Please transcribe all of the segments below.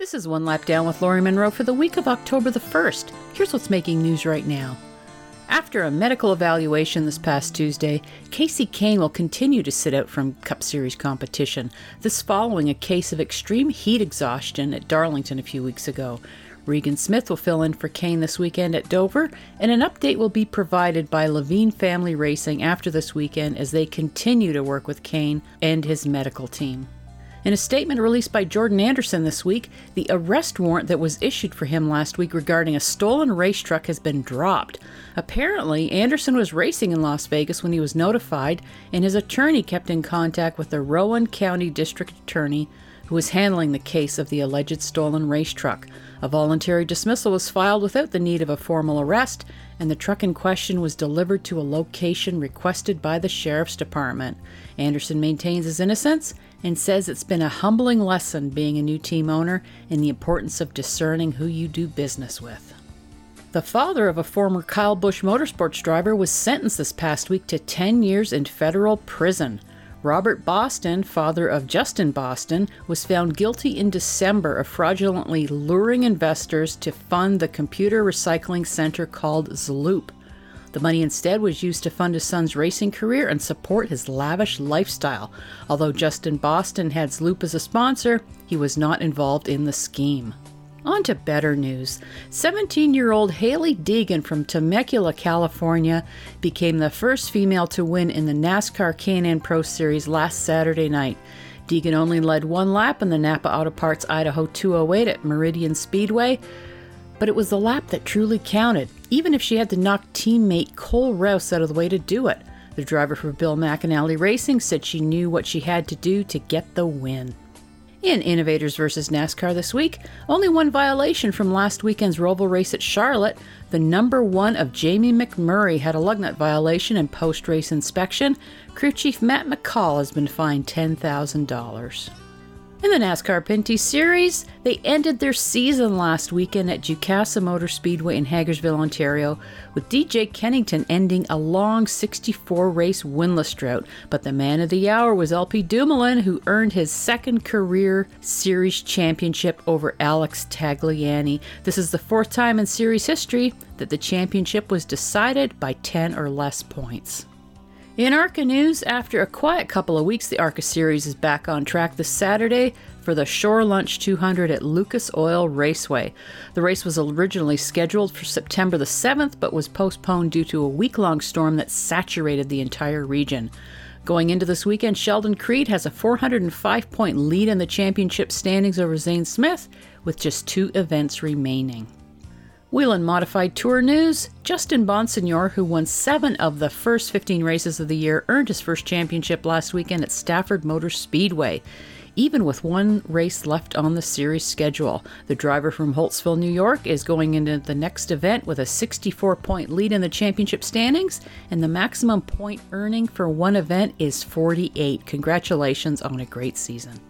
This is One Lap Down with Laurie Monroe for the week of October the 1st. Here's what's making news right now. After a medical evaluation this past Tuesday, Kasey Kahne will continue to sit out from Cup Series competition, this following a case of extreme heat exhaustion at Darlington a few weeks ago. Regan Smith will fill in for Kahne this weekend at Dover, and an update will be provided by Leavine Family Racing after this weekend as they continue to work with Kahne and his medical team. In a statement released by Jordan Anderson this week, the arrest warrant that was issued for him last week regarding a stolen race truck has been dropped. Apparently, Anderson was racing in Las Vegas when he was notified, and his attorney kept in contact with the Rowan County District Attorney who was handling the case of the alleged stolen race truck. A voluntary dismissal was filed without the need of a formal arrest, and the truck in question was delivered to a location requested by the Sheriff's Department. Anderson maintains his innocence and says it's been a humbling lesson being a new team owner and the importance of discerning who you do business with. The father of a former Kyle Busch Motorsports driver was sentenced this past week to 10 years in federal prison. Robert Boston, father of Justin Boston, was found guilty in December of fraudulently luring investors to fund the computer recycling center called Zloop. The money instead was used to fund his son's racing career and support his lavish lifestyle. Although Justin Boston had Zloop as a sponsor, he was not involved in the scheme. On to better news. 17 year old Hailie Deegan from Temecula, California, became the first female to win in the NASCAR K&N Pro Series last Saturday night. Deegan only led one lap in the Napa Auto Parts Idaho 208 at Meridian Speedway, but it was the lap that truly counted, even if she had to knock teammate Cole Rouse out of the way to do it. The driver for Bill McAnally Racing said she knew what she had to do to get the win. In Innovators vs. NASCAR this week, only one violation from last weekend's Roval race at Charlotte. The number one of Jamie McMurray had a lug nut violation and post race inspection. Crew Chief Matt McCall has been fined $10,000. In the NASCAR Pinty Series, they ended their season last weekend at Jukasa Motor Speedway in Hagersville, Ontario, with DJ Kennington ending a long 64 race winless drought. But the man of the hour was LP Dumoulin, who earned his second career series championship over Alex Tagliani. This is the fourth time in series history that the championship was decided by 10 or less points. In ARCA news, after a quiet couple of weeks, the ARCA series is back on track this Saturday for the Shore Lunch 200 at Lucas Oil Raceway. The race was originally scheduled for September the 7th, but was postponed due to a week long storm that saturated the entire region. Going into this weekend, Sheldon Creed has a 405 point lead in the championship standings over Zane Smith, with just two events remaining. Whelen Modified Tour News Justin Bonsignor, who won seven of the first 15 races of the year, earned his first championship last weekend at Stafford Motor Speedway. Even with one race left on the series schedule, the driver from Holtsville, New York, is going into the next event with a 64 point lead in the championship standings, and the maximum point earning for one event is 48. Congratulations on a great season.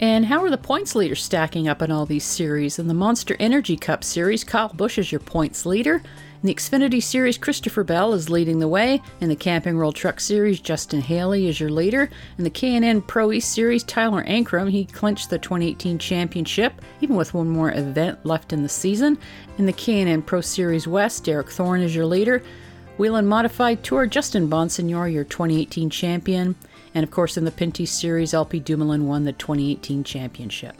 And how are the points leaders stacking up in all these series? In the Monster Energy Cup series, Kyle Busch is your points leader. In the Xfinity Series, Christopher Bell is leading the way. In the Camping World Truck Series, Justin Haley is your leader. In the K&N Pro East Series, Tyler Ankrum, he clinched the 2018 championship, even with one more event left in the season. In the K&N Pro Series West, Derek Thorne is your leader. Whelen Modified Tour, Justin Bonsignor, your 2018 champion. And of course, in the Pinty Series, LP Dumoulin won the 2018 championship.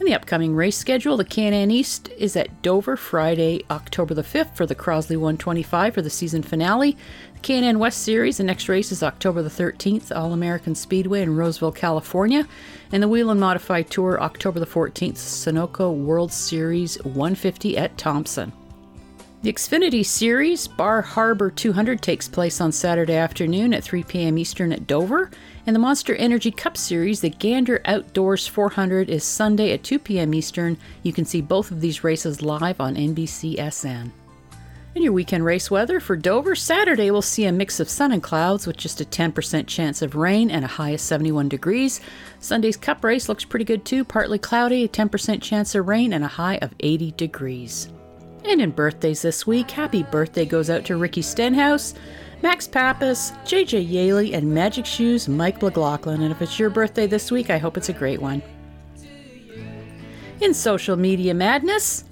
In the upcoming race schedule, the K&N East is at Dover Friday, October the 5th for the Crosley 125 for the season finale. The K&N West Series, the next race is October the 13th, All American Speedway in Roseville, California. And the Whelen Modified Tour, October the 14th, Sunoco World Series 150 at Thompson. The Xfinity Series Bar Harbor 200 takes place on Saturday afternoon at 3 p.m. Eastern at Dover, and the Monster Energy Cup Series, the Gander Outdoors 400, is Sunday at 2 p.m. Eastern. You can see both of these races live on NBCSN. In your weekend race weather for Dover, Saturday we'll see a mix of sun and clouds with just a 10% chance of rain and a high of 71 degrees. Sunday's Cup race looks pretty good too, partly cloudy, a 10% chance of rain, and a high of 80 degrees. And in birthdays this week, happy birthday goes out to Ricky Stenhouse, Max Pappas, JJ Yeley, and Magic Shoes Mike McLaughlin. And if it's your birthday this week, I hope it's a great one. In social media madness,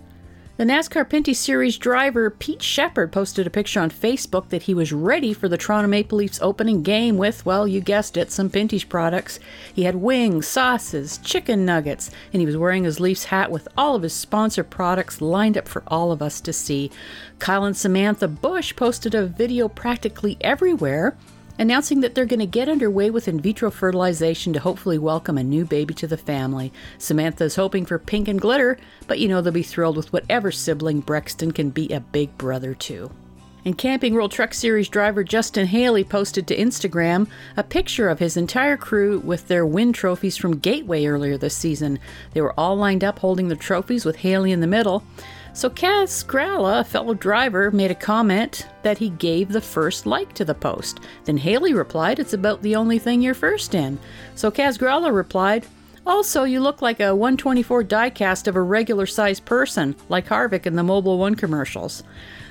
the NASCAR Pinty Series driver Pete Shepherd posted a picture on Facebook that he was ready for the Toronto Maple Leafs opening game with, well, you guessed it, some Pinty's products. He had wings, sauces, chicken nuggets, and he was wearing his Leafs hat with all of his sponsor products lined up for all of us to see. Kyle and Samantha Busch posted a video practically everywhere announcing that they're going to get underway with in vitro fertilization to hopefully welcome a new baby to the family. Samantha's hoping for pink and glitter, but you know they'll be thrilled with whatever sibling Brexton can be a big brother to. And Camping World Truck Series driver Justin Haley posted to Instagram a picture of his entire crew with their win trophies from Gateway earlier this season. They were all lined up holding the trophies with Haley in the middle. So Kaz Grala, a fellow driver, made a comment that he gave the first like to the post. Then Haley replied, It's about the only thing you're first in. So Kaz Grala replied, also, you look like a 124 diecast of a regular sized person, like Harvick in the Mobil One commercials.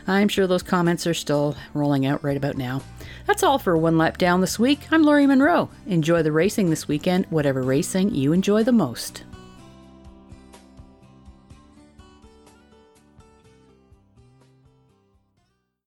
I'm sure those comments are still rolling out right about now. That's all for One Lap Down this week. I'm Laurie Monroe. Enjoy the racing this weekend, whatever racing you enjoy the most.